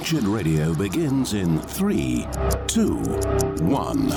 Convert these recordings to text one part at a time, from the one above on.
Wretched Radio begins in three, two, one.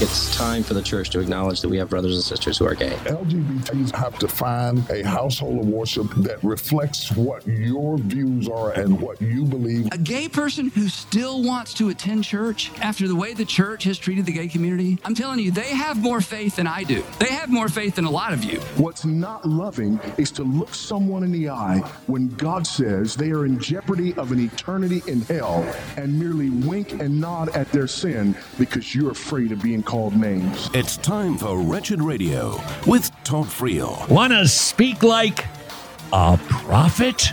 It's time for the church to acknowledge that we have brothers and sisters who are gay. LGBTs have to find a household of worship that reflects what your views are and what you believe. A gay person who still wants to attend church after the way the church has treated the gay community, I'm telling you, they have more faith than I do. They have more faith than a lot of you. What's not loving is to look someone in the eye when God says they are in jeopardy of an eternity in hell and merely wink and nod at their sin because you're afraid of being called names. It's time for Wretched Radio with Todd Friel. Want to speak like a prophet?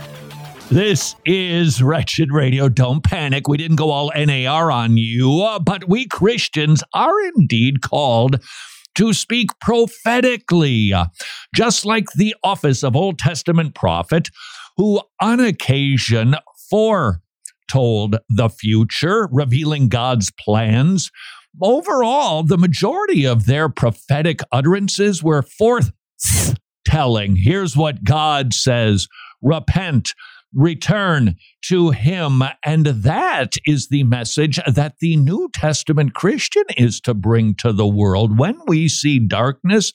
This is Wretched Radio. Don't panic. We didn't go all NAR on you, uh, but we Christians are indeed called to speak prophetically, uh, just like the office of Old Testament prophet, who on occasion foretold the future, revealing God's plans overall, the majority of their prophetic utterances were forth telling. Here's what God says repent, return to Him. And that is the message that the New Testament Christian is to bring to the world. When we see darkness,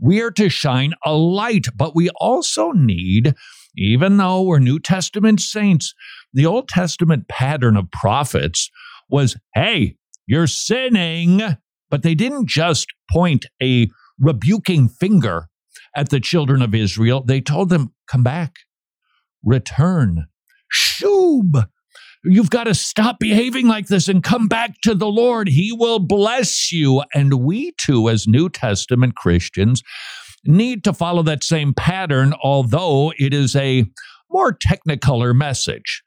we are to shine a light, but we also need, even though we're New Testament saints, the Old Testament pattern of prophets was hey, you're sinning. But they didn't just point a rebuking finger at the children of Israel. They told them, come back, return, shub. You've got to stop behaving like this and come back to the Lord. He will bless you. And we too, as New Testament Christians, need to follow that same pattern, although it is a more technicolor message.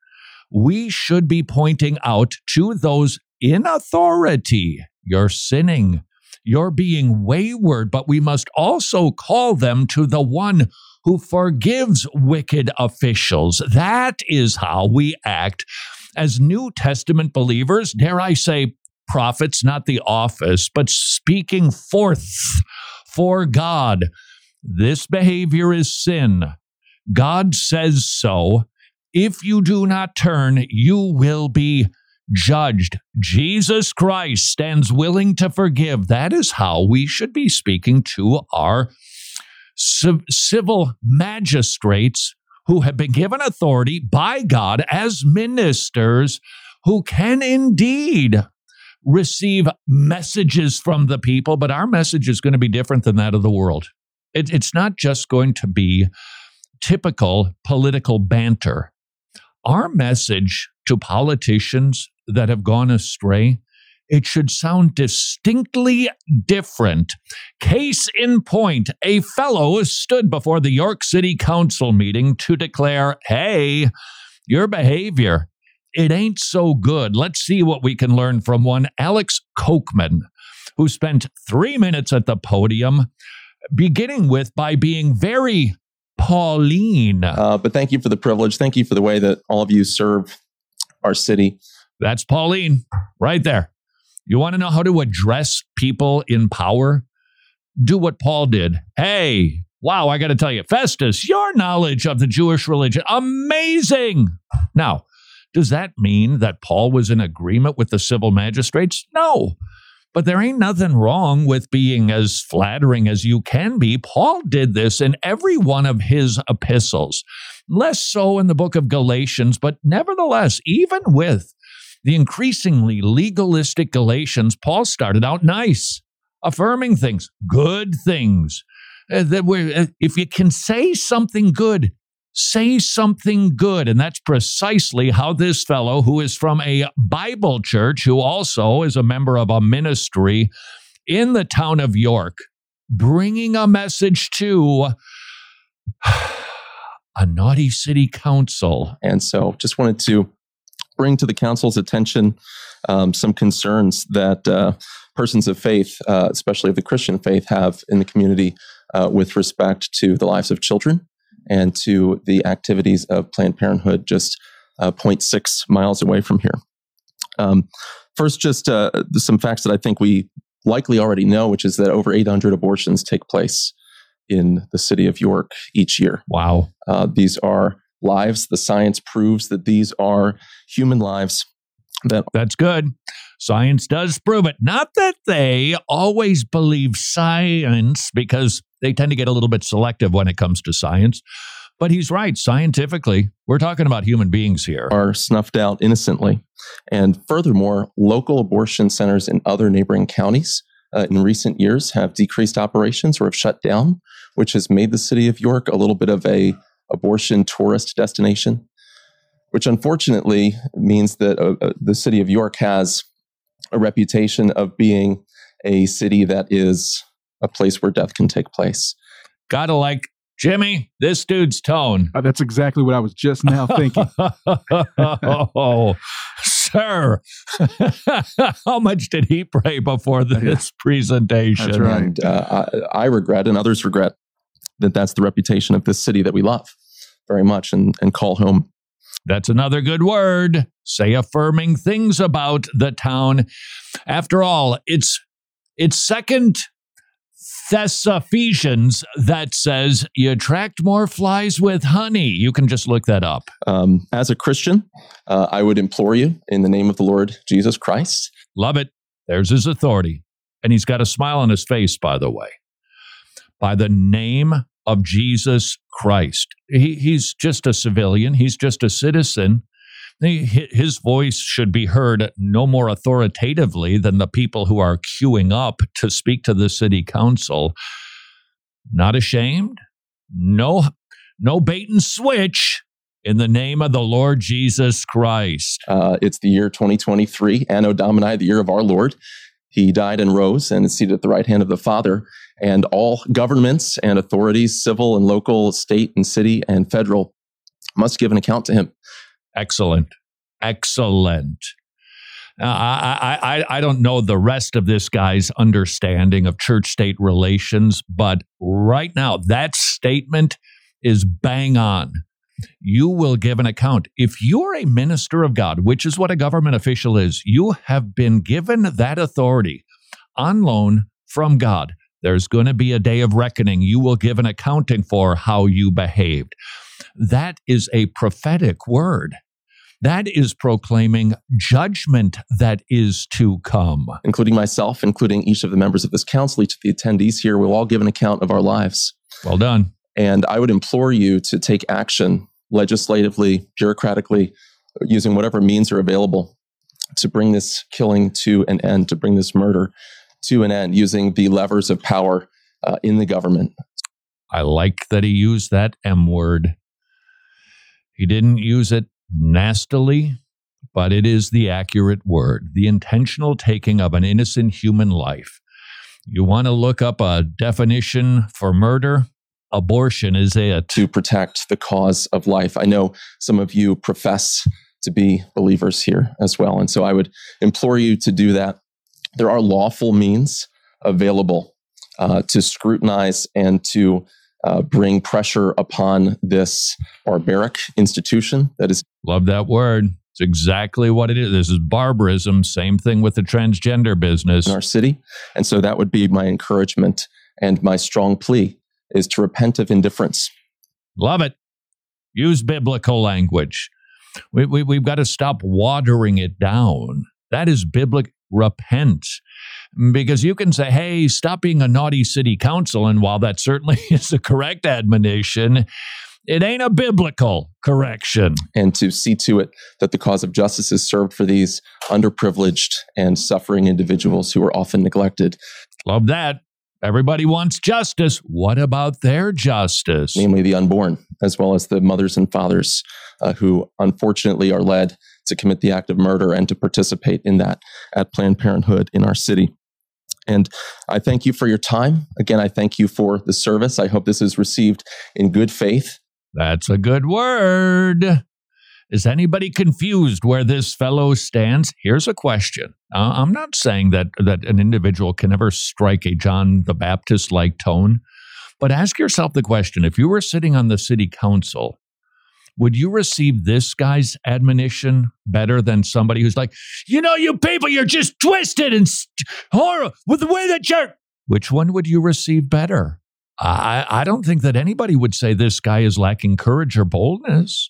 We should be pointing out to those in authority. You're sinning. You're being wayward, but we must also call them to the one who forgives wicked officials. That is how we act as New Testament believers, dare I say, prophets, not the office, but speaking forth for God. This behavior is sin. God says so. If you do not turn, you will be judged. Jesus Christ stands willing to forgive. That is how we should be speaking to our civil magistrates who have been given authority by God as ministers who can indeed receive messages from the people, but our message is going to be different than that of the world. It, it's not just going to be typical political banter. Our message to politicians that have gone astray, it should sound distinctly different. Case in point, a fellow stood before the York City Council meeting to declare, hey, your behavior, it ain't so good. Let's see what we can learn from one Alex Kocman, who spent three minutes at the podium, beginning with by being very Pauline. Uh, but thank you for the privilege. Thank you for the way that all of you serve our city. That's Pauline right there. You want to know how to address people in power? Do what Paul did. Hey, wow, I got to tell you, Festus, your knowledge of the Jewish religion, amazing. Now, does that mean that Paul was in agreement with the civil magistrates? No. But there ain't nothing wrong with being as flattering as you can be. Paul did this in every one of his epistles, less so in the book of Galatians, but nevertheless, even with the increasingly legalistic Galatians, Paul started out nice, affirming things, good things. Uh, that uh, if you can say something good, say something good. And that's precisely how this fellow, who is from a Bible church, who also is a member of a ministry in the town of York, bringing a message to a naughty city council. And so just wanted to bring to the council's attention um, some concerns that uh, persons of faith, uh, especially of the Christian faith, have in the community uh, with respect to the lives of children and to the activities of Planned Parenthood just uh, 0.6 miles away from here. Um, first, just uh, some facts that I think we likely already know, which is that over 800 abortions take place in the city of York each year. Wow. Uh, these are lives. The science proves that these are human lives that That's good. Science does prove it. Not that they always believe science because they tend to get a little bit selective when it comes to science. But he's right. Scientifically, we're talking about human beings here. are snuffed out innocently. And furthermore, local abortion centers in other neighboring counties uh, in recent years have decreased operations or have shut down, which has made the city of York a little bit of a abortion tourist destination, which unfortunately means that uh, uh, the city of York has a reputation of being a city that is a place where death can take place. Gotta like Jimmy, this dude's tone. Uh, That's exactly what I was just now thinking. oh, sir. How much did he pray before this presentation? That's right. And uh, I, I regret, and others regret, that that's the reputation of this city that we love very much and, and call home. That's another good word. Say affirming things about the town. After all, it's it's second Thessalonians that says you attract more flies with honey. You can just look that up. Um, as a Christian, uh, I would implore you in the name of the Lord Jesus Christ. Love it. There's his authority. And he's got a smile on his face, by the way. By the name of Jesus Christ. He, he's just a civilian, he's just a citizen. He- His voice should be heard no more authoritatively than the people who are queuing up to speak to the city council. Not ashamed? No, no bait and switch in the name of the Lord Jesus Christ. Uh, it's the year 2023, Anno Domini, the year of our Lord. He died and rose and is seated at the right hand of the Father. And all governments and authorities, civil and local, state and city and federal, must give an account to him. Excellent. Excellent. I, I, I, I don't know the rest of this guy's understanding of church state relations, but right now, that statement is bang on. You will give an account. If you're a minister of God, which is what a government official is, you have been given that authority on loan from God. There's going to be a day of reckoning. You will give an accounting for how you behaved. That is a prophetic word. That is proclaiming judgment that is to come. including myself, including each of the members of this council, each of the attendees here, we'll all give an account of our lives. Well done. And I would implore you to take action legislatively, bureaucratically, using whatever means are available to bring this killing to an end, to bring this murder to an end, using the levers of power uh, in the government. I like that he used that M word. He didn't use it nastily, but it is the accurate word the intentional taking of an innocent human life. You want to look up a definition for murder? Abortion is it. to protect the cause of life. I know some of you profess to be believers here as well. And so I would implore you to do that. There are lawful means available uh, to scrutinize and to uh, bring pressure upon this barbaric institution that is Love that word. It's exactly what it is. This is barbarism. Same thing with the transgender business. in our city. And so that would be my encouragement and my strong plea is to repent of indifference. Love it. Use biblical language. We, we, we've got to stop watering it down. That is biblical. Repent. Because you can say, hey, stop being a naughty city council. And while that certainly is a correct admonition, it ain't a biblical correction. and to see to it that the cause of justice is served for these underprivileged and suffering individuals who are often neglected, Love that. Everybody wants justice. What about their justice? namely the unborn, as well as the mothers and fathers uh, who unfortunately are led to commit the act of murder and to participate in that at Planned Parenthood in our city. And I thank you for your time. Again, I thank you for the service. I hope this is received in good faith. That's a good word. Is anybody confused where this fellow stands? Here's a question. Uh, I'm not saying that that an individual can ever strike a John the Baptist like tone, but ask yourself the question: If you were sitting on the city council, would you receive this guy's admonition better than somebody who's like, you know, you people, you're just twisted and st- horror with the way that you're. Which one would you receive better? I, I don't think that anybody would say this guy is lacking courage or boldness.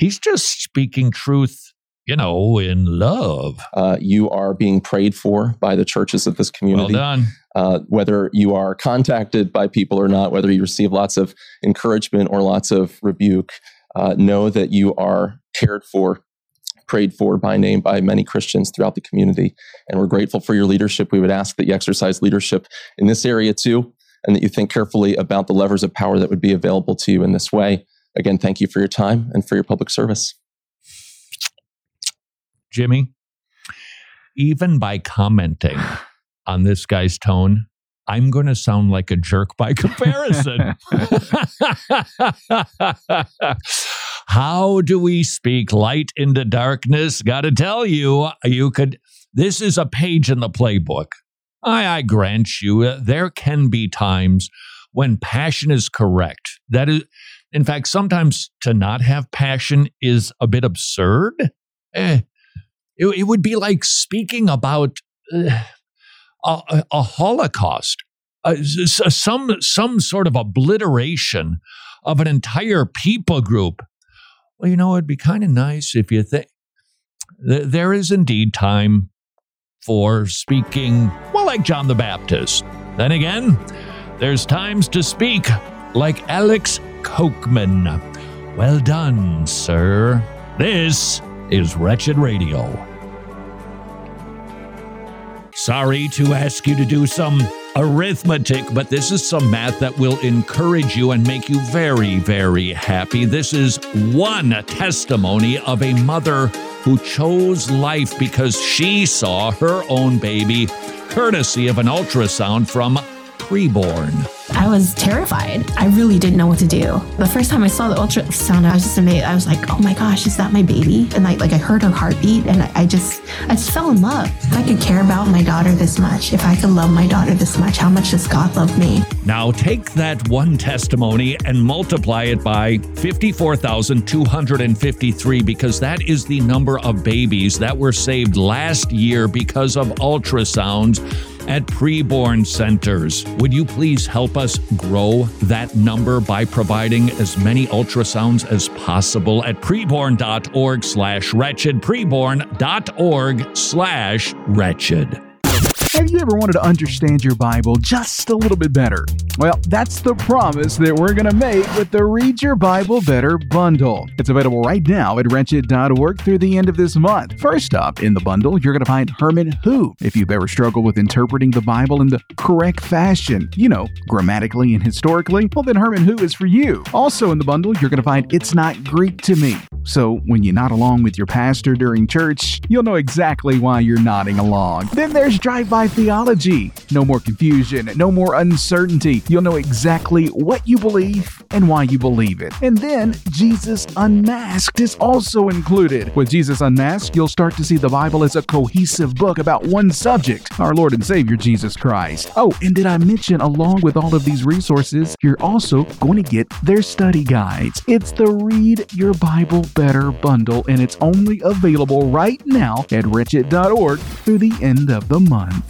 He's just speaking truth, you know, in love. Uh, you are being prayed for by the churches of this community. Well done. Uh, whether you are contacted by people or not, whether you receive lots of encouragement or lots of rebuke, uh, know that you are cared for, prayed for by name by many Christians throughout the community. And we're grateful for your leadership. We would ask that you exercise leadership in this area too, and that you think carefully about the levers of power that would be available to you in this way. Again, thank you for your time and for your public service. Jimmy, even by commenting on this guy's tone, I'm going to sound like a jerk by comparison. How do we speak light into darkness? Got to tell you, you could. This is a page in the playbook. I, I grant you, uh, there can be times when passion is correct. That is, in fact, sometimes to not have passion is a bit absurd. Eh, it, it would be like speaking about uh, a, a, Holocaust, uh, some some sort of obliteration of an entire people group. Well, you know, it'd be kind of nice if you think th- there is indeed time for speaking, well, like John the Baptist. Then again, there's times to speak like Alex Kocman. Well done, sir. This is Wretched Radio. Sorry to ask you to do some arithmetic, but this is some math that will encourage you and make you very, very happy. This is one testimony of a mother who chose life because she saw her own baby, courtesy of an ultrasound from preborn. I was terrified. I really didn't know what to do. The first time I saw the ultrasound, I was just amazed. I was like, "Oh my gosh, is that my baby?" And I like I heard her heartbeat, and I, I just I just fell in love. If I could care about my daughter this much, if I could love my daughter this much, how much does God love me? Now take that one testimony and multiply it by fifty-four thousand two hundred and fifty-three, because that is the number of babies that were saved last year because of ultrasounds at preborn centers. Would you please help us grow that number by providing as many ultrasounds as possible at preborn.org slash wretched, preborn.org slash wretched. Have you ever wanted to understand your Bible just a little bit better? Well, that's the promise that we're going to make with the Read Your Bible Better bundle. It's available right now at wretched.org through the end of this month. First up in the bundle, you're going to find Herman Who. If you've ever struggled with interpreting the Bible in the correct fashion, you know, grammatically and historically, well, then Herman Who is for you. Also in the bundle, you're going to find It's Not Greek to Me. So when you're nod along with your pastor during church, you'll know exactly why you're nodding along. Then there's Drive By Theology. No more confusion, no more uncertainty. You'll know exactly what you believe and why you believe it. And then Jesus Unmasked is also included. With Jesus Unmasked, you'll start to see the Bible as a cohesive book about one subject our Lord and Savior Jesus Christ. Oh, and did I mention, along with all of these resources, you're also going to get their study guides. It's the Read Your Bible Better bundle, and it's only available right now at wretched.org through the end of the month.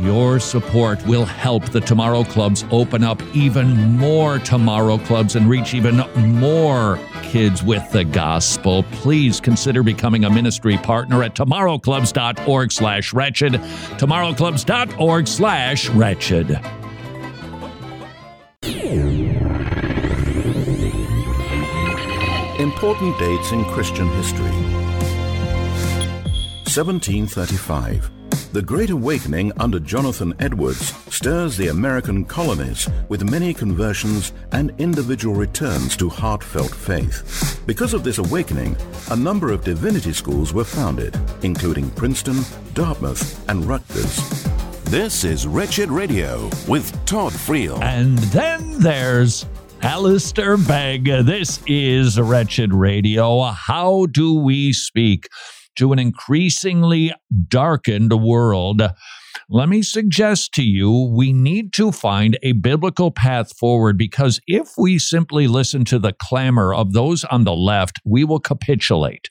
Your support will help the Tomorrow Clubs open up even more Tomorrow Clubs and reach even more kids with the gospel. Please consider becoming a ministry partner at tomorrowclubs.org slash wretched, tomorrowclubs.org slash wretched. Important dates in Christian history. 1735 The Great Awakening under Jonathan Edwards stirs the American colonies with many conversions and individual returns to heartfelt faith. Because of this awakening, a number of divinity schools were founded, including Princeton, Dartmouth, and Rutgers. This is Wretched Radio with Todd Friel. And then there's Alistair Begg. This is Wretched Radio. How do we speak to an increasingly darkened world? Let me suggest to you we need to find a biblical path forward because if we simply listen to the clamor of those on the left, we will capitulate.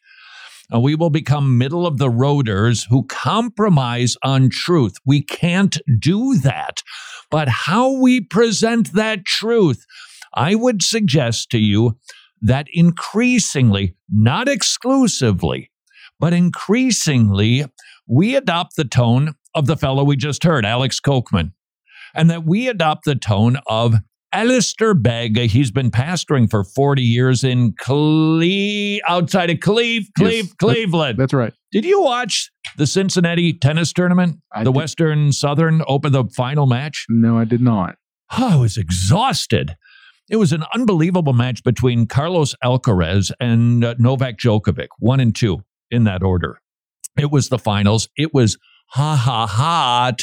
Uh, we will become middle of the roaders who compromise on truth. We can't do that. But how we present that truth, I would suggest to you that increasingly, not exclusively, but increasingly, we adopt the tone of the fellow we just heard, Alex Kocman, and that we adopt the tone of Alistair Begg. He's been pastoring for 40 years in Cle- outside of Cleve, Cleve, Yes, Cleveland. That's right. Did you watch the Cincinnati tennis tournament? I the did- Western Southern Open, the final match? No, I did not. Oh, I was exhausted. It was an unbelievable match between Carlos Alcaraz and uh, Novak Djokovic, one and two in that order. It was the finals. It was ha ha hot.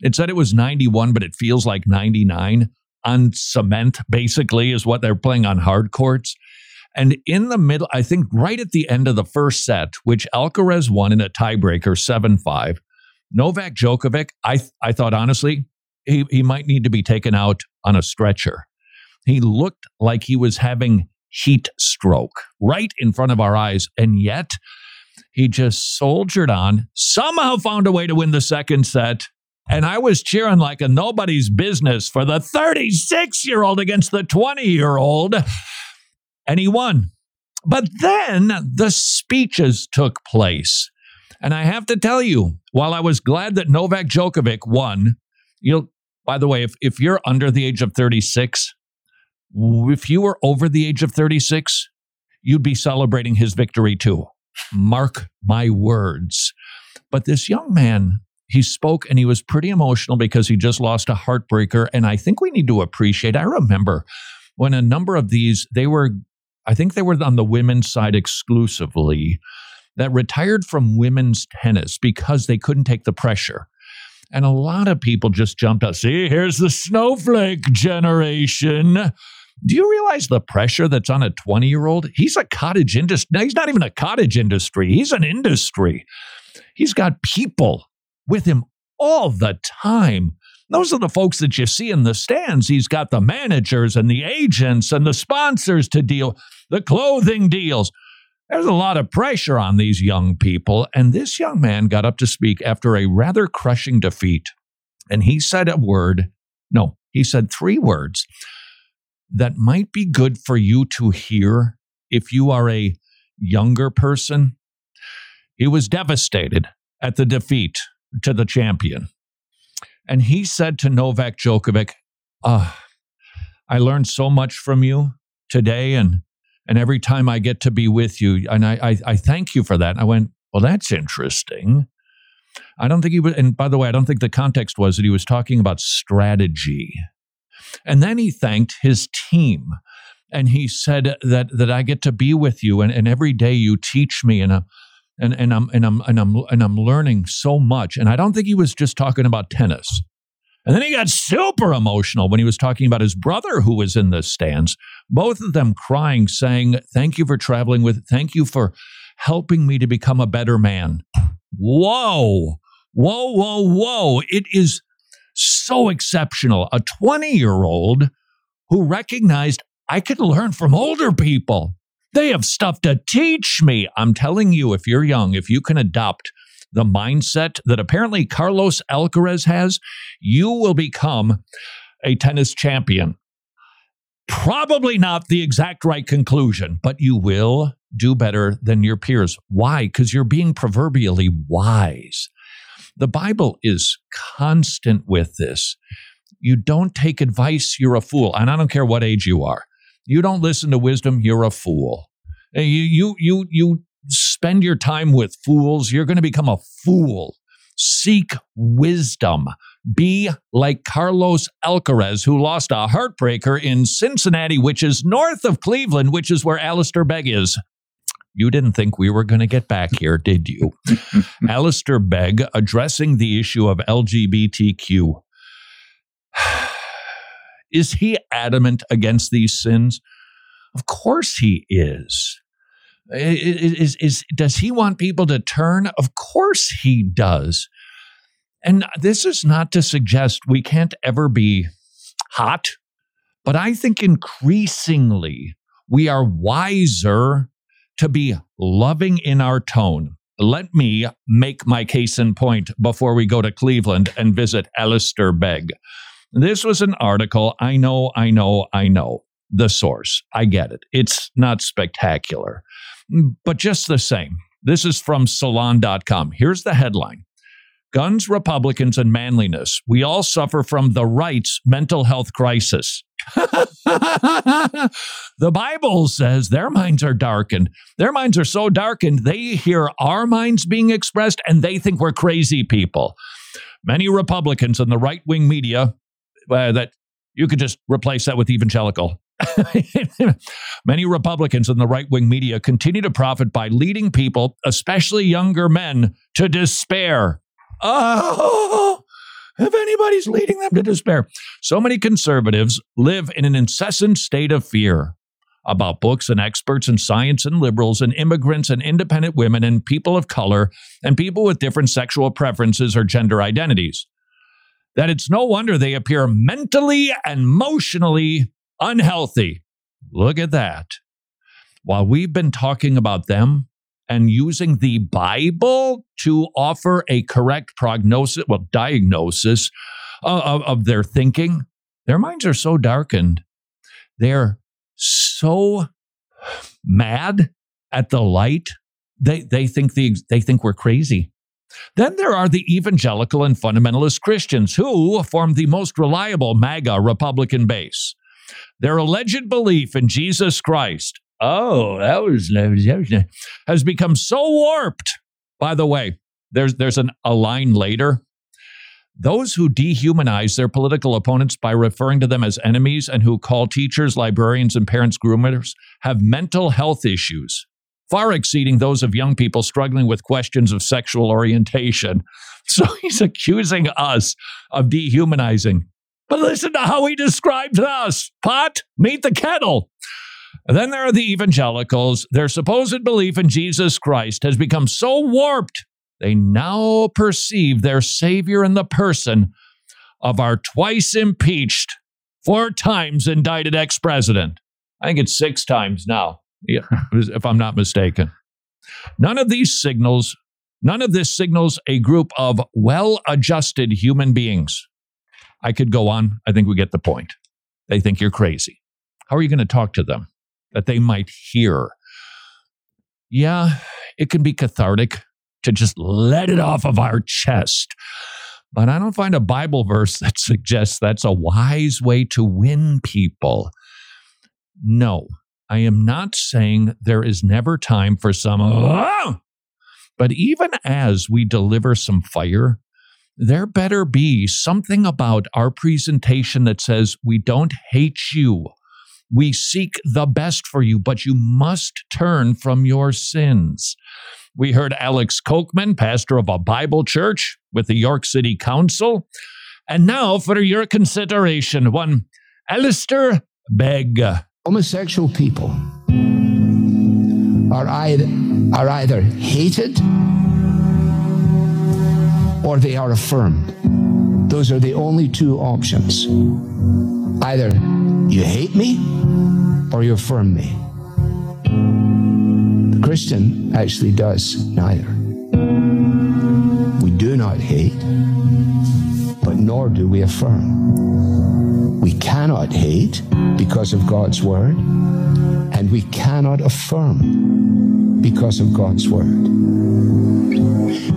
It said it was 91, but it feels like 99 on cement, basically, is what they're playing on hard courts. And in the middle, I think right at the end of the first set, which Alcaraz won in a tiebreaker 7 5, Novak Djokovic, I, I thought honestly, he, he might need to be taken out on a stretcher. He looked like he was having heat stroke right in front of our eyes. And yet he just soldiered on, somehow found a way to win the second set. And I was cheering like a nobody's business for the 36 year old against the 20 year old. And he won. But then the speeches took place. And I have to tell you, while I was glad that Novak Djokovic won, you'll, by the way, if, if you're under the age of 36, if you were over the age of 36, you'd be celebrating his victory too. Mark my words. But this young man, he spoke and he was pretty emotional because he just lost a heartbreaker. And I think we need to appreciate, I remember when a number of these, they were, I think they were on the women's side exclusively, that retired from women's tennis because they couldn't take the pressure. And a lot of people just jumped up. See, here's the snowflake generation. Do you realize the pressure that's on a 20 year old? He's a cottage industry. No, he's not even a cottage industry, he's an industry. He's got people with him all the time. Those are the folks that you see in the stands. He's got the managers and the agents and the sponsors to deal, the clothing deals. There's a lot of pressure on these young people. And this young man got up to speak after a rather crushing defeat. And he said a word, no, he said three words that might be good for you to hear if you are a younger person. He was devastated at the defeat to the champion. And he said to Novak Djokovic, Ah, I learned so much from you today and and every time I get to be with you, and I, I, I thank you for that. And I went, well, that's interesting. I don't think he was, and by the way, I don't think the context was that he was talking about strategy. And then he thanked his team. And he said that that I get to be with you and, and every day you teach me and, uh, and and I'm and I'm and I'm and I'm learning so much. And I don't think he was just talking about tennis. And then he got super emotional when he was talking about his brother who was in the stands, both of them crying, saying, Thank you for traveling with, thank you for helping me to become a better man. Whoa, whoa, whoa, whoa. It is so exceptional. A 20 year old who recognized I could learn from older people. They have stuff to teach me. I'm telling you, if you're young, if you can adopt the mindset that apparently Carlos Alcaraz has, you will become a tennis champion. Probably not the exact right conclusion, but you will do better than your peers. Why? Because you're being proverbially wise. The Bible is constant with this. You don't take advice, you're a fool. And I don't care what age you are. You don't listen to wisdom, you're a fool. Uh, you, you, you, you spend your time with fools, you're going to become a fool. Seek wisdom. Be like Carlos Alcaraz, who lost a heartbreaker in Cincinnati, which is north of Cleveland, which is where Alistair Begg is. You didn't think we were going to get back here, did you? Alistair Begg addressing the issue of LGBTQ. is he adamant against these sins? Of course he is. Is, is, is, does he want people to turn? Of course he does. And this is not to suggest we can't ever be hot, but I think increasingly we are wiser to be loving in our tone. Let me make my case in point before we go to Cleveland and visit Alistair Begg. This was an article. I know, I know, I know. The source. I get it. It's not spectacular. But just the same, this is from salon.com. Here's the headline Guns, Republicans, and manliness. We all suffer from the right's mental health crisis. the Bible says their minds are darkened. Their minds are so darkened, they hear our minds being expressed and they think we're crazy people. Many Republicans and the right wing media, uh, that you could just replace that with evangelical. Many Republicans in the right wing media continue to profit by leading people, especially younger men, to despair. Oh, if anybody's leading them to despair. So many conservatives live in an incessant state of fear about books and experts and science and liberals and immigrants and independent women and people of color and people with different sexual preferences or gender identities. That it's no wonder they appear mentally and emotionally unhealthy. Look at that. While we've been talking about them and using the Bible to offer a correct prognosis, well, diagnosis uh, of, of their thinking, their minds are so darkened. They're so mad at the light. They, they think the, they think we're crazy. Then there are the evangelical and fundamentalist Christians who form the most reliable MAGA Republican base. Their alleged belief in Jesus Christ, oh, that was, has become so warped. By the way, there's, there's an, a line later. Those who dehumanize their political opponents by referring to them as enemies and who call teachers, librarians, and parents groomers have mental health issues, far exceeding those of young people struggling with questions of sexual orientation. So he's accusing us of dehumanizing. But listen to how he describes us pot, meet the kettle. Then there are the evangelicals. Their supposed belief in Jesus Christ has become so warped, they now perceive their Savior in the person of our twice impeached, four times indicted ex president. I think it's six times now, if I'm not mistaken. None of these signals, none of this signals a group of well adjusted human beings. I could go on. I think we get the point. They think you're crazy. How are you going to talk to them that they might hear? Yeah, it can be cathartic to just let it off of our chest. But I don't find a Bible verse that suggests that's a wise way to win people. No, I am not saying there is never time for some, oh! but even as we deliver some fire, there better be something about our presentation that says we don't hate you. We seek the best for you, but you must turn from your sins. We heard Alex Kocman, pastor of a Bible church with the York City Council. And now for your consideration, one Alistair Begg. Homosexual people are either, are either hated or they are affirmed. Those are the only two options. Either you hate me or you affirm me. The Christian actually does neither. We do not hate, but nor do we affirm. We cannot hate because of God's word, and we cannot affirm because of God's word.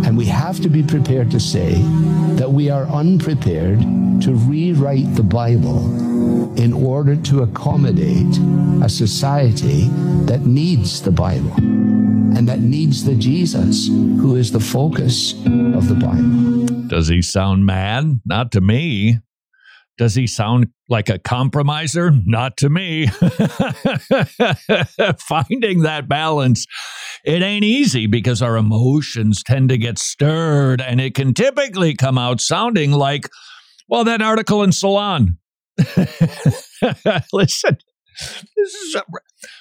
And we have to be prepared to say that we are unprepared to rewrite the Bible in order to accommodate a society that needs the Bible and that needs the Jesus who is the focus of the Bible. Does he sound mad? Not to me. Does he sound like a compromiser? Not to me. Finding that balance, it ain't easy because our emotions tend to get stirred and it can typically come out sounding like, well, that article in Salon. Listen, this is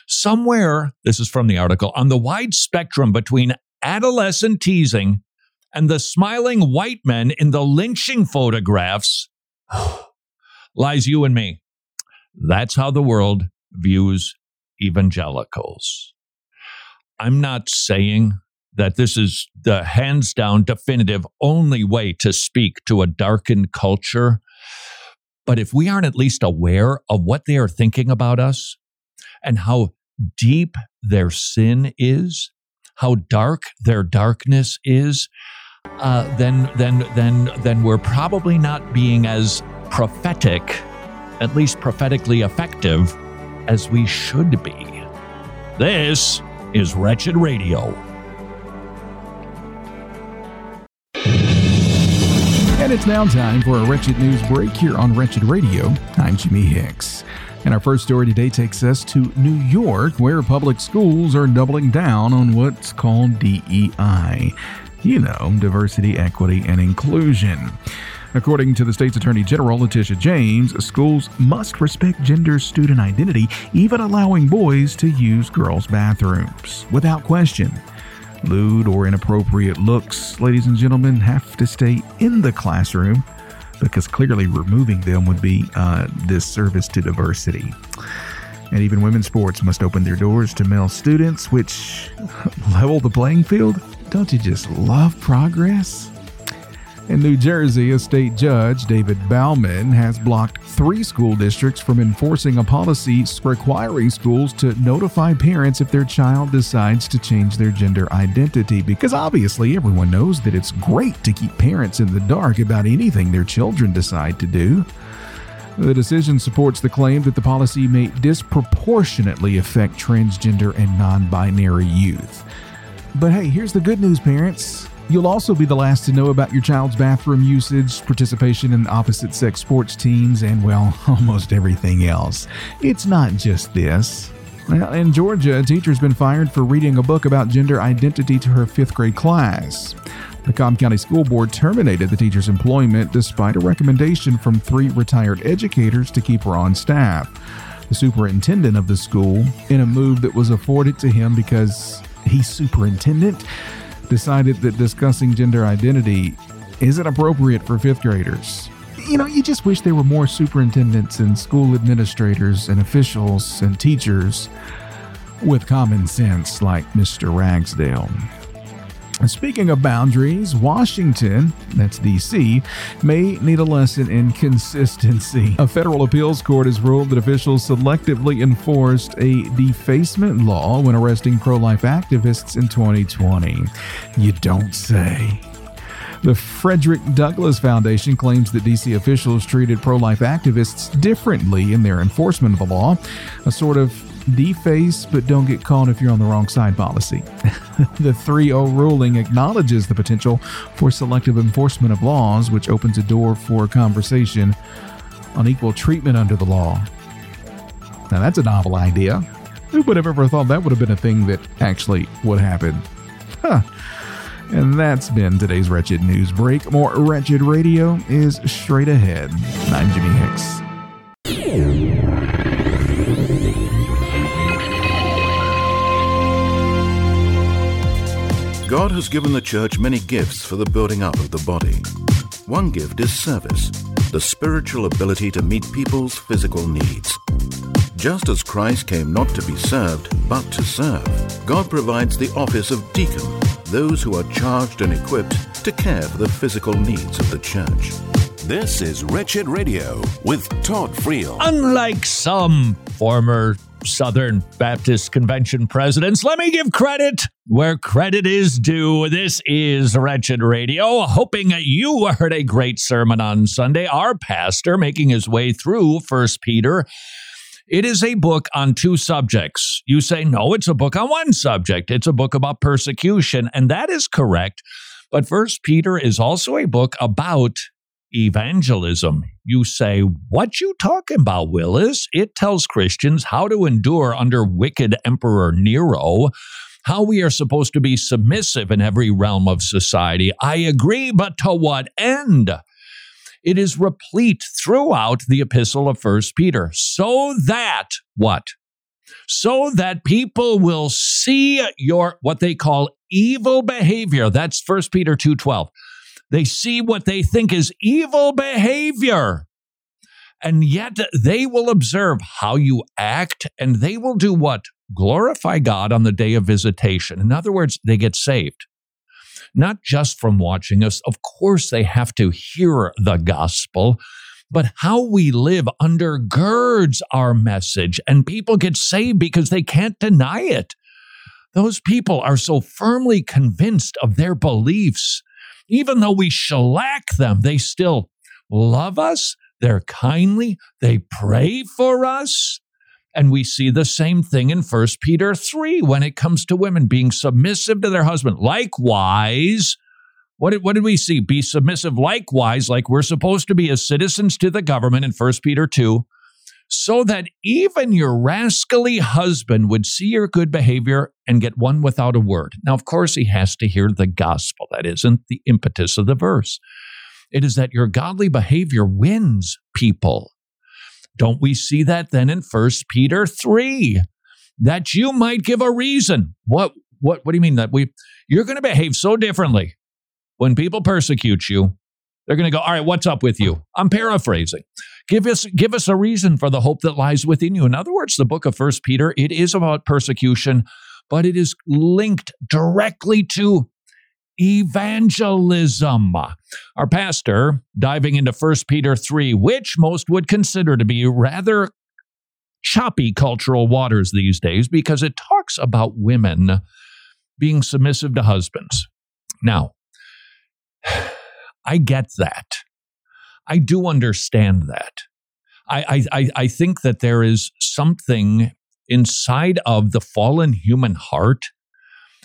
somewhere, this is from the article, on the wide spectrum between adolescent teasing and the smiling white men in the lynching photographs lies you and me. That's how the world views evangelicals. I'm not saying that this is the hands down definitive only way to speak to a darkened culture. But if we aren't at least aware of what they are thinking about us and how deep their sin is, how dark their darkness is, uh, then then then then we're probably not being as prophetic, at least prophetically effective, as we should be. This is Wretched Radio. And it's now time for a Wretched News break here on Wretched Radio. I'm Jimmy Hicks. And our first story today takes us to New York, where public schools are doubling down on what's called DEI. You know, diversity, equity, and inclusion. According to the state's Attorney General, Letitia James, schools must respect gender student identity, even allowing boys to use girls' bathrooms, without question. Lewd or inappropriate looks, ladies and gentlemen, have to stay in the classroom because clearly removing them would be a disservice to diversity. And even women's sports must open their doors to male students, which level the playing field. Don't you just love progress? In New Jersey, a state judge, David Bauman, has blocked three school districts from enforcing a policy requiring schools to notify parents if their child decides to change their gender identity. Because obviously, everyone knows that it's great to keep parents in the dark about anything their children decide to do. The decision supports the claim that the policy may disproportionately affect transgender and non binary youth. But hey, here's the good news, parents. You'll also be the last to know about your child's bathroom usage, participation in opposite sex sports teams, and, well, almost everything else. It's not just this. Well, in Georgia, a teacher's been fired for reading a book about gender identity to her fifth grade class. The Cobb County School Board terminated the teacher's employment despite a recommendation from three retired educators to keep her on staff. The superintendent of the school, in a move that was afforded to him because he's superintendent, decided that discussing gender identity isn't appropriate for fifth graders. You know, you just wish there were more superintendents and school administrators and officials and teachers with common sense like Mr. Ragsdale. Speaking of boundaries, Washington, that's DC, may need a lesson in consistency. A federal appeals court has ruled that officials selectively enforced a defacement law when arresting pro life activists in 2020. You don't say. The Frederick Douglass Foundation claims that DC officials treated pro life activists differently in their enforcement of the law, a sort of deface but don't get caught if you're on the wrong side policy. the 3 0 ruling acknowledges the potential for selective enforcement of laws, which opens a door for conversation on equal treatment under the law. Now, that's a novel idea. Who would have ever thought that would have been a thing that actually would happen? Huh. And that's been today's Wretched News Break. More Wretched Radio is straight ahead. I'm Jimmy Hicks. God has given the church many gifts for the building up of the body. One gift is service, the spiritual ability to meet people's physical needs. Just as Christ came not to be served, but to serve, God provides the office of deacon, those who are charged and equipped to care for the physical needs of the church. This is Wretched Radio with Todd Friel. Unlike some former Southern Baptist Convention presidents, let me give credit where credit is due. This is Wretched Radio. Hoping you heard a great sermon on Sunday. Our pastor making his way through First Peter. It is a book on two subjects. You say, no, it's a book on one subject. It's a book about persecution. And that is correct. But First Peter is also a book about evangelism. You say, What you talking about, Willis? It tells Christians how to endure under wicked Emperor Nero, how we are supposed to be submissive in every realm of society. I agree, but to what end? It is replete throughout the epistle of First Peter, so that what? So that people will see your what they call evil behavior. That's First Peter 2:12 they see what they think is evil behavior. And yet they will observe how you act and they will do what? Glorify God on the day of visitation. In other words, they get saved. Not just from watching us. Of course, they have to hear the gospel, but how we live undergirds our message, and people get saved because they can't deny it. Those people are so firmly convinced of their beliefs even though we shellac them, they still love us. They're kindly. They pray for us. And we see the same thing in 1 Peter 3 when it comes to women being submissive to their husband. Likewise, what did, what did we see? Be submissive likewise, like we're supposed to be as citizens to the government in 1 Peter 2 so that even your rascally husband would see your good behavior and get won without a word. Now, of course, he has to hear the gospel. That isn't the impetus of the verse. It is that your godly behavior wins people. Don't we see that then in 1 Peter 3? That you might give a reason. What what what do you mean that we you're going to behave so differently when people persecute you? They're going to go, "All right, what's up with you?" I'm paraphrasing. Give us give us a reason for the hope that lies within you. In other words, the book of First Peter, it is about persecution, but it is linked directly to evangelism. Our pastor diving into First Peter 3, which most would consider to be rather choppy cultural waters these days because it talks about women being submissive to husbands. Now, I get that. I do understand that. I, I, I think that there is something inside of the fallen human heart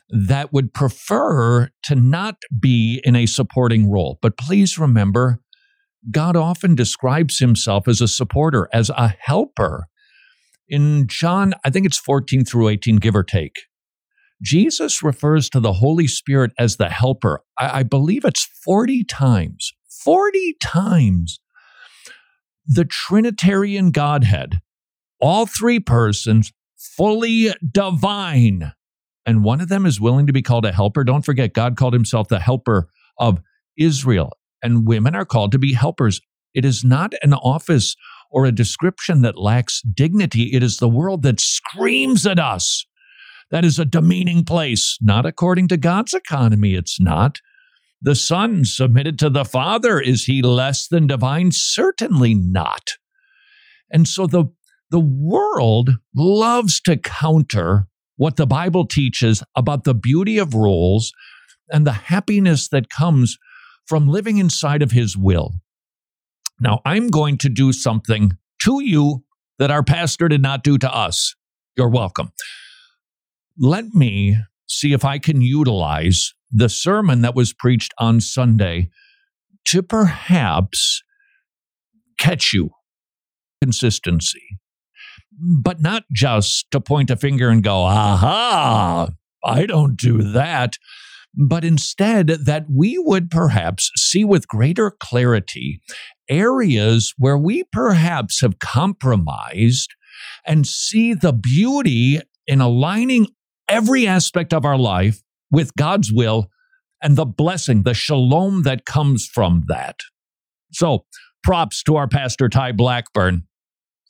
that would prefer to not be in a supporting role. But please remember, God often describes himself as a supporter, as a helper. In John, I think it's 14 through 18, give or take, Jesus refers to the Holy Spirit as the helper. I, I believe it's 40 times. 40 times the Trinitarian Godhead, all three persons, fully divine. And one of them is willing to be called a helper. Don't forget, God called himself the helper of Israel, and women are called to be helpers. It is not an office or a description that lacks dignity. It is the world that screams at us. That is a demeaning place, not according to God's economy. It's not. The Son submitted to the Father. Is he less than divine? Certainly not. And so the, the world loves to counter what the Bible teaches about the beauty of roles and the happiness that comes from living inside of His will. Now, I'm going to do something to you that our pastor did not do to us. You're welcome. Let me see if I can utilize the sermon that was preached on Sunday to perhaps catch you. Consistency, but not just to point a finger and go, aha, I don't do that, but instead that we would perhaps see with greater clarity areas where we perhaps have compromised and see the beauty in aligning every aspect of our life with God's will and the blessing, the shalom that comes from that. So, props to our pastor, Ty Blackburn.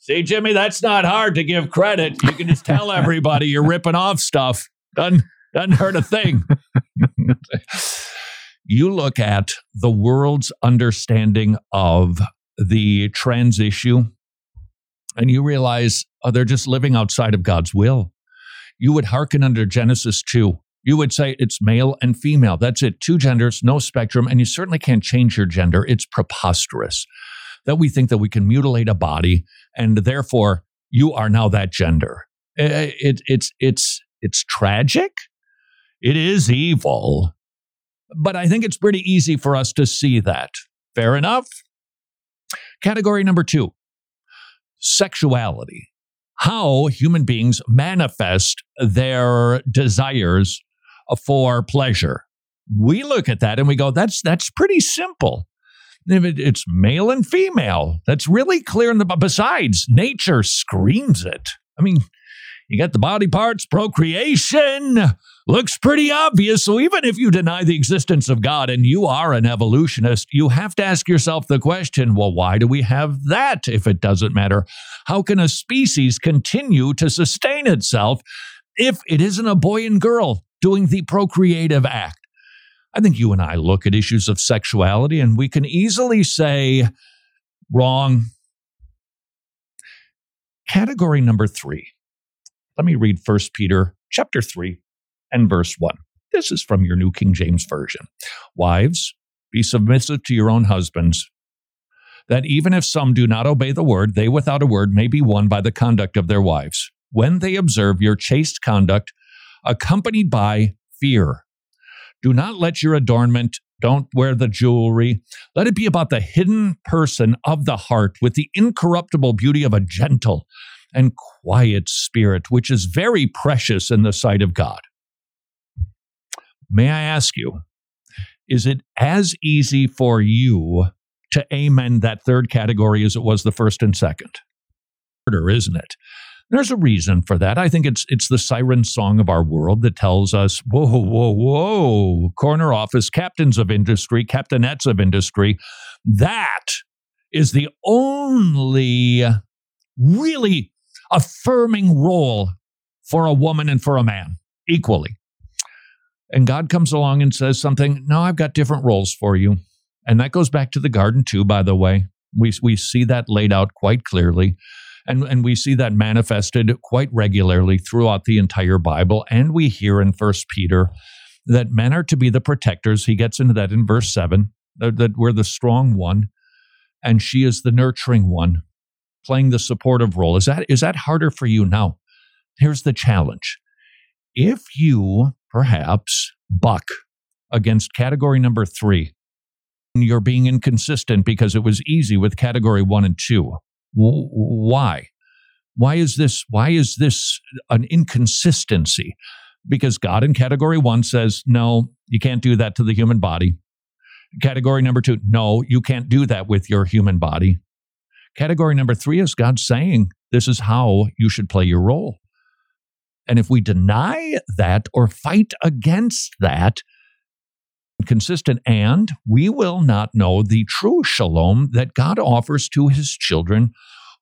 See, Jimmy, that's not hard to give credit. You can just tell everybody you're ripping off stuff. Doesn't, doesn't hurt a thing. you look at the world's understanding of the trans issue, and you realize oh, they're just living outside of God's will. You would hearken under Genesis 2 you would say it's male and female. That's it. Two genders, no spectrum. And you certainly can't change your gender. It's preposterous that we think that we can mutilate a body and therefore you are now that gender. It, it, it's, it's, it's tragic. It is evil. But I think it's pretty easy for us to see that. Fair enough. Category number two sexuality. How human beings manifest their desires for pleasure. We look at that and we go, that's, that's pretty simple. It's male and female. That's really clear in the. Besides, nature screams it. I mean, you got the body parts, procreation looks pretty obvious. So even if you deny the existence of God and you are an evolutionist, you have to ask yourself the question well, why do we have that if it doesn't matter? How can a species continue to sustain itself if it isn't a boy and girl doing the procreative act? I think you and I look at issues of sexuality and we can easily say, wrong. Category number three. Let me read 1 Peter chapter 3 and verse 1. This is from your New King James Version. Wives, be submissive to your own husbands, that even if some do not obey the word, they without a word may be won by the conduct of their wives, when they observe your chaste conduct, accompanied by fear do not let your adornment, don't wear the jewelry. Let it be about the hidden person of the heart with the incorruptible beauty of a gentle and quiet spirit, which is very precious in the sight of God. May I ask you, is it as easy for you to amen that third category as it was the first and second? Harder, isn't it? There's a reason for that. I think it's it's the siren song of our world that tells us, whoa, whoa, whoa, corner office, captains of industry, captainettes of industry. That is the only really affirming role for a woman and for a man equally. And God comes along and says something, no, I've got different roles for you. And that goes back to the garden, too, by the way. We, we see that laid out quite clearly. And, and we see that manifested quite regularly throughout the entire Bible. And we hear in First Peter that men are to be the protectors. He gets into that in verse 7, that, that we're the strong one, and she is the nurturing one, playing the supportive role. Is that, is that harder for you now? Here's the challenge. If you perhaps buck against category number three, you're being inconsistent because it was easy with category one and two why? Why is this? Why is this an inconsistency? Because God in category one says, no, you can't do that to the human body. Category number two, no, you can't do that with your human body. Category number three is God saying, this is how you should play your role. And if we deny that or fight against that, consistent, and we will not know the true shalom that God offers to his children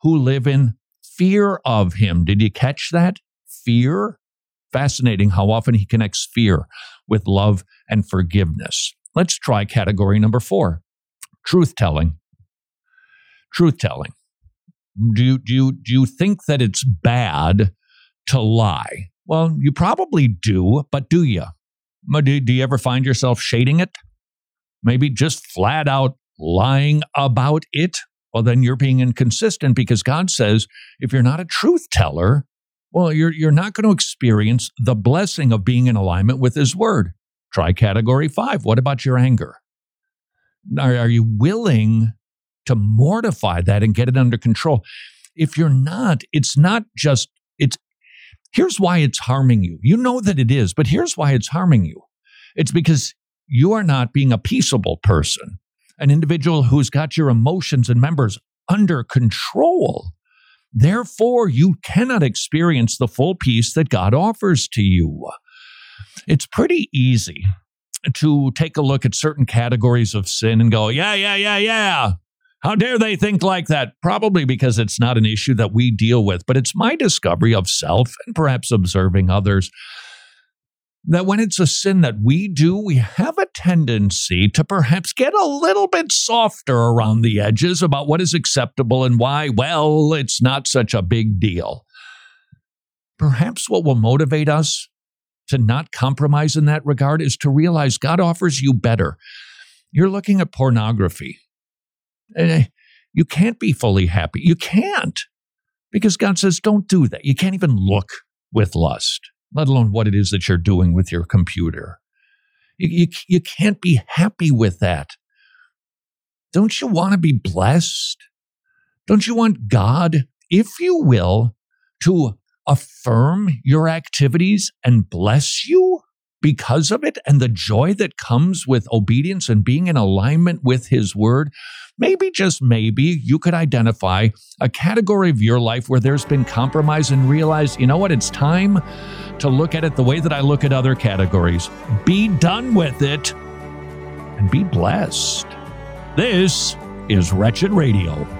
who live in fear of him. Did you catch that? Fear? Fascinating how often he connects fear with love and forgiveness. Let's try category number four truth telling. Truth telling. Do you, do, you, do you think that it's bad to lie? Well, you probably do, but do you? Do, do you ever find yourself shading it? Maybe just flat out lying about it? Well, then you're being inconsistent because God says if you're not a truth teller, well, you're, you're not going to experience the blessing of being in alignment with His Word. Try category five. What about your anger? Are, are you willing to mortify that and get it under control? If you're not, it's not just, Here's why it's harming you. You know that it is, but here's why it's harming you. It's because you are not being a peaceable person, an individual who's got your emotions and members under control. Therefore, you cannot experience the full peace that God offers to you. It's pretty easy to take a look at certain categories of sin and go, yeah, yeah, yeah, yeah. How dare they think like that? Probably because it's not an issue that we deal with, but it's my discovery of self and perhaps observing others that when it's a sin that we do, we have a tendency to perhaps get a little bit softer around the edges about what is acceptable and why, well, it's not such a big deal. Perhaps what will motivate us to not compromise in that regard is to realize God offers you better. You're looking at pornography. Eh, you can't be fully happy. You can't because God says, don't do that. You can't even look with lust, let alone what it is that you're doing with your computer. You, you, you can't be happy with that. Don't you want to be blessed? Don't you want God, if you will, to affirm your activities and bless you because of it and the joy that comes with obedience and being in alignment with His Word? Maybe, just maybe, you could identify a category of your life where there's been compromise and realize, you know what, it's time to look at it the way that I look at other categories. Be done with it and be blessed. This is Wretched Radio.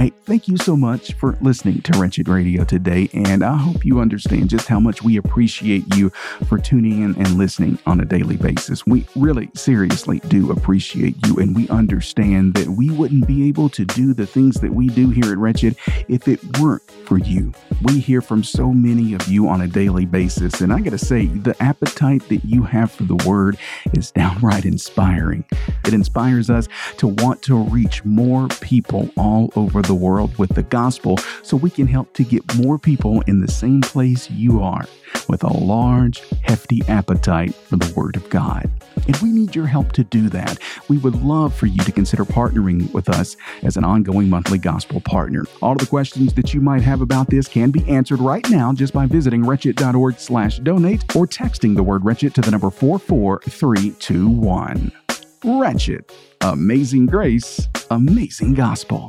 Hey, thank you so much for listening to Wretched Radio today, and I hope you understand just how much we appreciate you for tuning in and listening on a daily basis. We really, seriously do appreciate you, and we understand that we wouldn't be able to do the things that we do here at Wretched if it weren't for you. We hear from so many of you on a daily basis, and I gotta say, the appetite that you have for the Word is downright inspiring. It inspires us to want to reach more people all over the world with the gospel so we can help to get more people in the same place you are with a large, hefty appetite for the Word of God. And we need your help to do that. We would love for you to consider partnering with us as an ongoing monthly gospel partner. All of the questions that you might have about this can be answered right now just by visiting wretched.org slash donate or texting the word wretched to the number 44321. Wretched. Amazing grace, amazing gospel.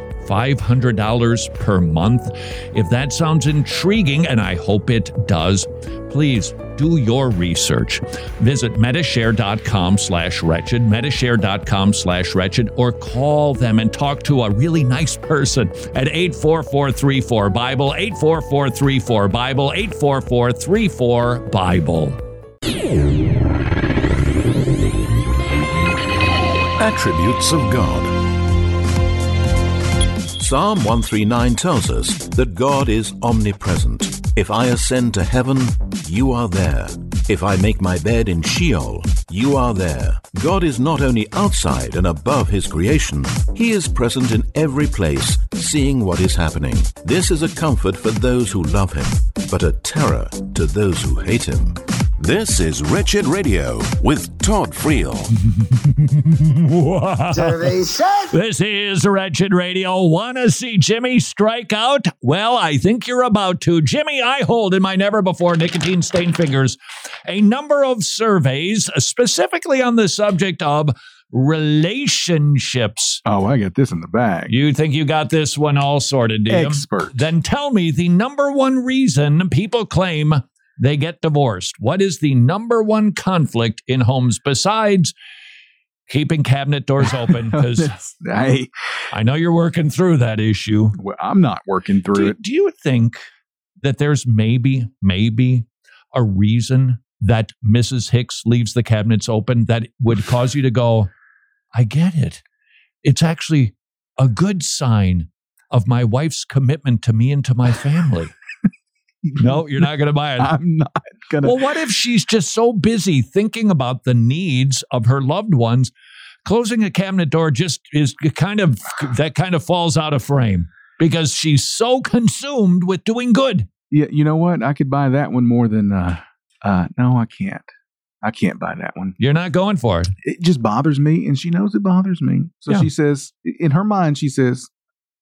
$500 per month. If that sounds intriguing, and I hope it does, please do your research. Visit Medi-Share.com slash wretched, Medi-Share.com slash wretched, or call them and talk to a really nice person at 84434-BIBLE, 84434-BIBLE, 84434-BIBLE. Attributes of God. Psalm 139 tells us that God is omnipresent. If I ascend to heaven, you are there. If I make my bed in Sheol, you are there. God is not only outside and above his creation, he is present in every place, seeing what is happening. This is a comfort for those who love him, but a terror to those who hate him. This is Wretched Radio with Todd Friel. This is Wretched Radio. Want to see Jimmy strike out? Well, I think you're about to. Jimmy, I hold in my never before nicotine stained fingers a number of surveys uh, specifically on the subject of relationships. Oh, I got this in the bag. You think you got this one all sorted, do you? Expert. Then tell me the number one reason people claim they get divorced. What is the number one conflict in homes besides keeping cabinet doors open? Because I, I know you're working through that issue. well, I'm not working through Do, it. do you think that there's maybe, maybe a reason that Mrs. Hicks leaves the cabinets open that would cause you to go, I get it. It's actually a good sign of my wife's commitment to me and to my family. no, you're not going to buy it. I'm not gonna. Well, what if she's just so busy thinking about the needs of her loved ones? Closing a cabinet door just is kind of that kind of falls out of frame because she's so consumed with doing good. yeah, you know what? I could buy that one more than. uh uh No, I can't. I can't buy that one. You're not going for it. It just bothers me, and she knows it bothers me. So Yeah. she says, in her mind, she says,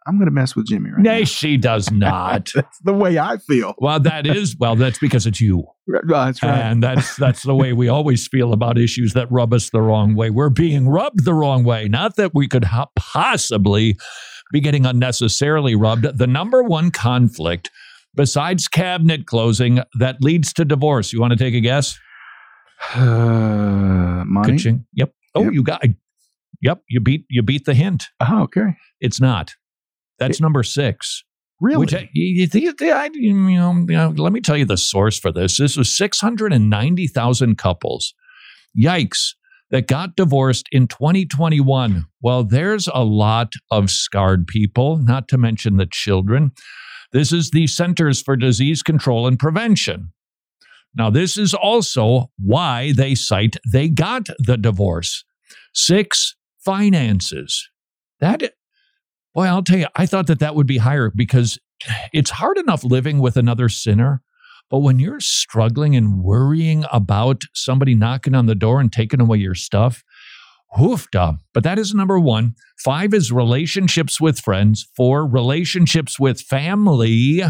"I'm going to mess with Jimmy right Nay, she does not. That's the way I feel. well, that is well. That's because it's you. That's right. And that's that's the way we always feel about issues that rub us the wrong way. We're being rubbed the wrong way. Not that we could ha- possibly be getting unnecessarily rubbed. The number one conflict besides cabinet closing that leads to divorce. You want to take a guess? Uh, money. Ka-ching. Yep. Oh, Yep. you got. Yep. You beat you beat the hint. Oh, okay. It's not. That's number six. Really? Which uh, I, you, you think, I, you know, let me tell you the source for this. This was 690,000 couples. Yikes. That got divorced in 2021. Well, there's a lot of scarred people, not to mention the children. This is the Centers for Disease Control and Prevention. Now, this is also why they cite they got the divorce. Six, finances. That Boy, I'll tell you, I thought that that would be higher because it's hard enough living with another sinner. But when you're struggling and worrying about somebody knocking on the door and taking away your stuff, hoofda. But that is number one. Five is relationships with friends. Four, relationships with family.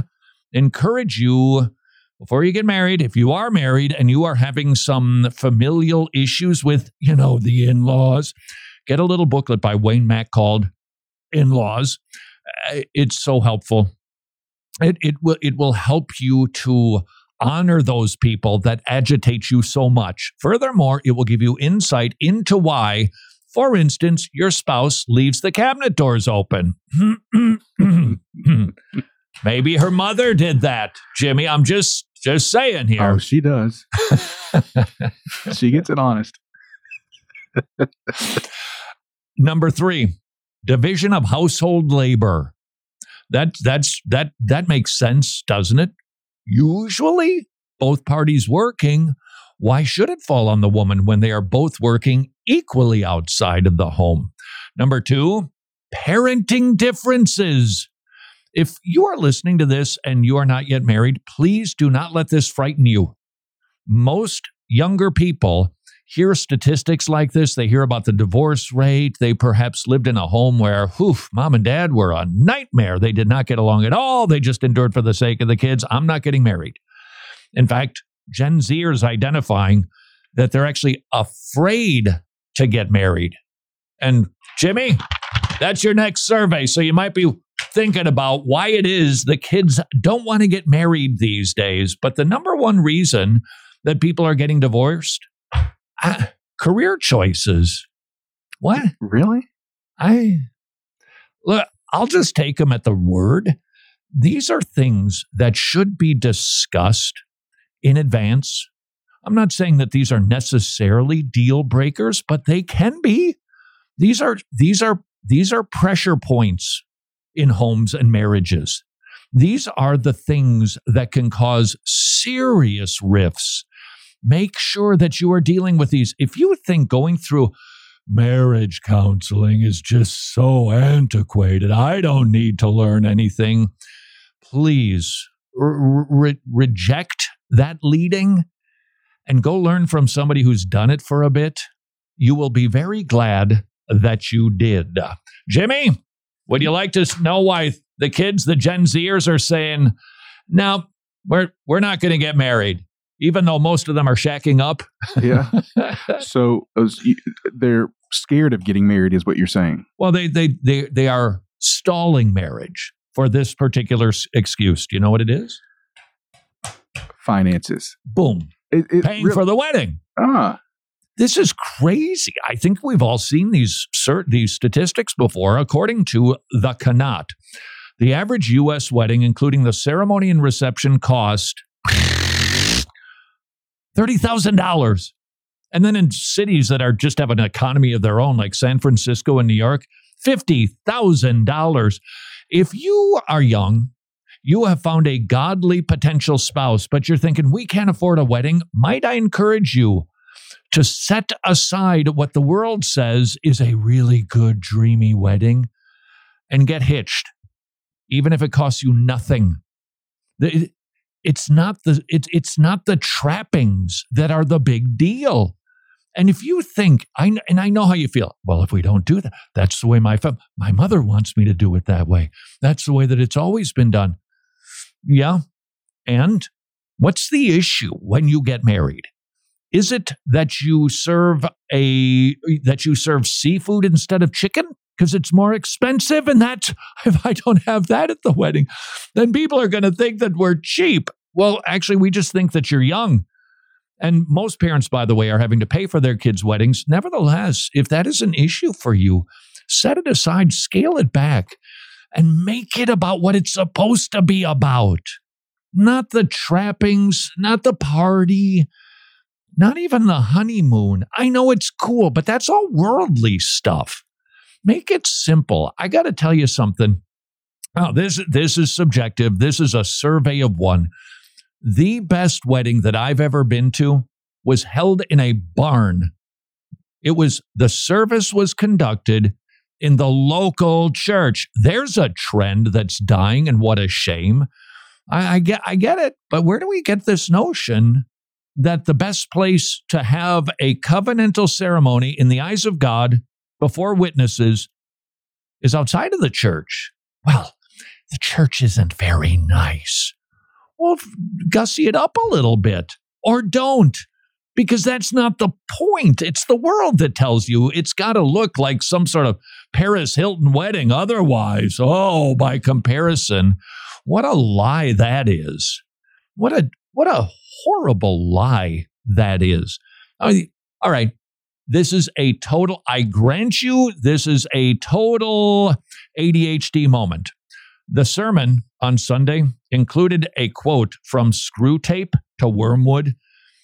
Encourage you before you get married, if you are married and you are having some familial issues with, you know, the in laws, get a little booklet by Wayne Mack called in laws. Uh, it's so helpful. It, it will it will help you to honor those people that agitate you so much. Furthermore, it will give you insight into why, for instance, your spouse leaves the cabinet doors open. Maybe her mother did that, Jimmy. I'm just just saying here. Oh, she does. she gets it honest. Number three, division of household labor. That that's that that makes sense, doesn't it? Usually, both parties working. Why should it fall on the woman when they are both working equally outside of the home? Number two, parenting differences. If you are listening to this and you are not yet married, please do not let this frighten you. Most younger people hear statistics like this. They hear about the divorce rate. They perhaps lived in a home where, whew, mom and dad were a nightmare. They did not get along at all. They just endured for the sake of the kids. I'm not getting married. In fact, Gen Zers identifying that they're actually afraid to get married. And Jimmy, that's your next survey. So you might be thinking about why it is the kids don't want to get married these days. But the number one reason that people are getting divorced uh, career choices. What? Really? I look, I'll just take them at the word. These are things that should be discussed in advance. I'm not saying that these are necessarily deal breakers, but they can be. These are these are these are pressure points in homes and marriages. These are the things that can cause serious rifts make sure that you are dealing with these. If you think going through marriage counseling is just so antiquated, I don't need to learn anything, please re- re- reject that leading and go learn from somebody who's done it for a bit. You will be very glad that you did. Jimmy, would you like to know why the kids, the Gen Zers, are saying, no, we're, we're not going to get married? Even though most of them are shacking up. Yeah. so uh, they're scared of getting married, is what you're saying. Well, they they they they are stalling marriage for this particular excuse. Do you know what it is? Finances. Boom. It, it Paying really- for the wedding. Ah. This is crazy. I think we've all seen these cert- these statistics before. According to the Knot, the average U.S. wedding, including the ceremony and reception, cost $30,000. And then in cities that are just have an economy of their own, like San Francisco and New York, $50,000. If you are young, you have found a godly potential spouse, but you're thinking, we can't afford a wedding, might I encourage you to set aside what the world says is a really good, dreamy wedding and get hitched, even if it costs you nothing. It's not the it's it's not the trappings that are the big deal. And if you think I and I know how you feel, well, if we don't do that, that's the way my my mother wants me to do it that way. That's the way that it's always been done. Yeah, and what's the issue when you get married? Is it that you serve a that you serve seafood instead of chicken because it's more expensive and that's if I don't have that at the wedding, then people are going to think that we're cheap. Well, actually we just think that you're young. And most parents by the way are having to pay for their kids' weddings. Nevertheless, if that is an issue for you, set it aside, scale it back and make it about what it's supposed to be about. Not the trappings, not the party, not even the honeymoon. I know it's cool, but that's all worldly stuff. Make it simple. I got to tell you something. Oh, this this is subjective. This is a survey of one. The best wedding that I've ever been to was held in a barn. It was the service was conducted in the local church. There's a trend that's dying, and what a shame. I, I get I get it, but where do we get this notion that the best place to have a covenantal ceremony in the eyes of God before witnesses is outside of the church. Well, the church isn't very nice. Well, gussy it up a little bit or don't, because that's not the point. It's the world that tells you it's got to look like some sort of Paris Hilton wedding. Otherwise, oh, by comparison, what a lie that is. What a what a horrible lie that is. I mean, all right, this is a total, I grant you, this is a total ADHD moment. The sermon on Sunday included a quote from Screwtape to Wormwood.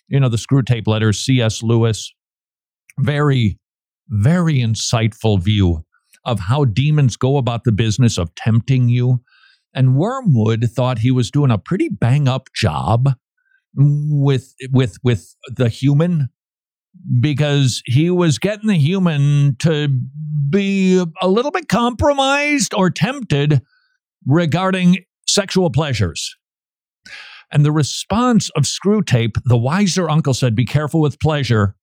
You know, the Screwtape letters, C.S. Lewis. Very, very insightful view of how demons go about the business of tempting you. And Wormwood thought he was doing a pretty bang up job with with with the human because he was getting the human to be a little bit compromised or tempted regarding sexual pleasures. And the response of Screwtape, the wiser uncle said, Be careful with pleasure.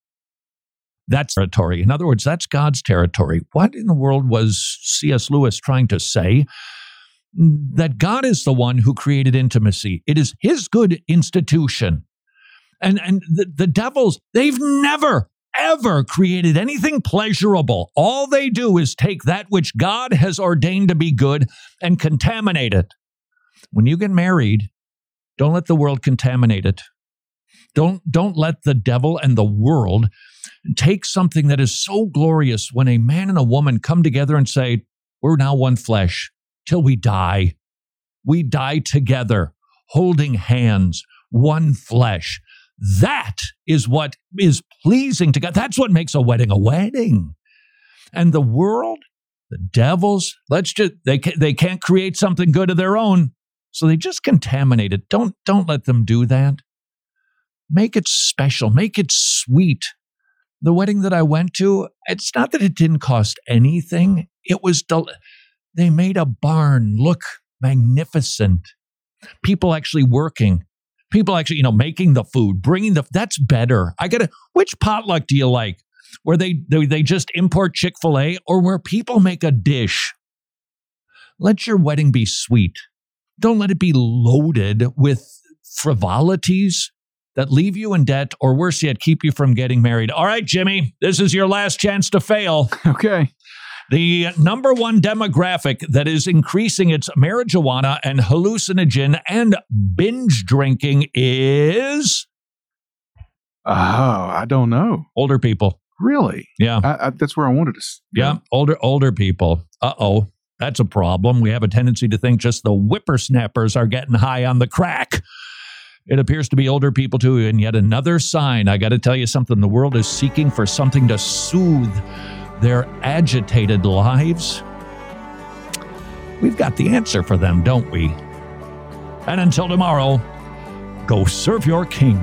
That's territory. In other words, that's God's territory. What in the world was C.S. Lewis trying to say? that God is the one who created intimacy. It is his good institution. And, and the, the devils, they've never, ever created anything pleasurable. All they do is take that which God has ordained to be good and contaminate it. When you get married, don't let the world contaminate it. Don't, don't let the devil and the world take something that is so glorious when a man and a woman come together and say, We're now one flesh till we die. We die together, holding hands, one flesh. That is what is pleasing to God. That's what makes a wedding a wedding. And the world, the devils, let's just they they can't create something good of their own, so they just contaminate it. Don't don't let them do that. Make it special, make it sweet. The wedding that I went to, it's not that it didn't cost anything. It was del- they made a barn look magnificent. People actually working. People actually, you know, making the food, bringing the, that's better. I gotta, which potluck do you like? Where they, they, they just import Chick fil A or where people make a dish? Let your wedding be sweet. Don't let it be loaded with frivolities that leave you in debt or worse yet, keep you from getting married. All right, Jimmy, this is your last chance to fail. Okay. The number one demographic that is increasing its marijuana and hallucinogen and binge drinking is. Oh, I don't know. Older people. Really? Yeah. I, I, that's where I wanted to. Yeah. Older, older people. Uh oh. That's a problem. We have a tendency to think just the whippersnappers are getting high on the crack. It appears to be older people too. And yet another sign. I got to tell you something. The world is seeking for something to soothe their agitated lives. we've got the answer for them, don't we? And until tomorrow, go serve your king.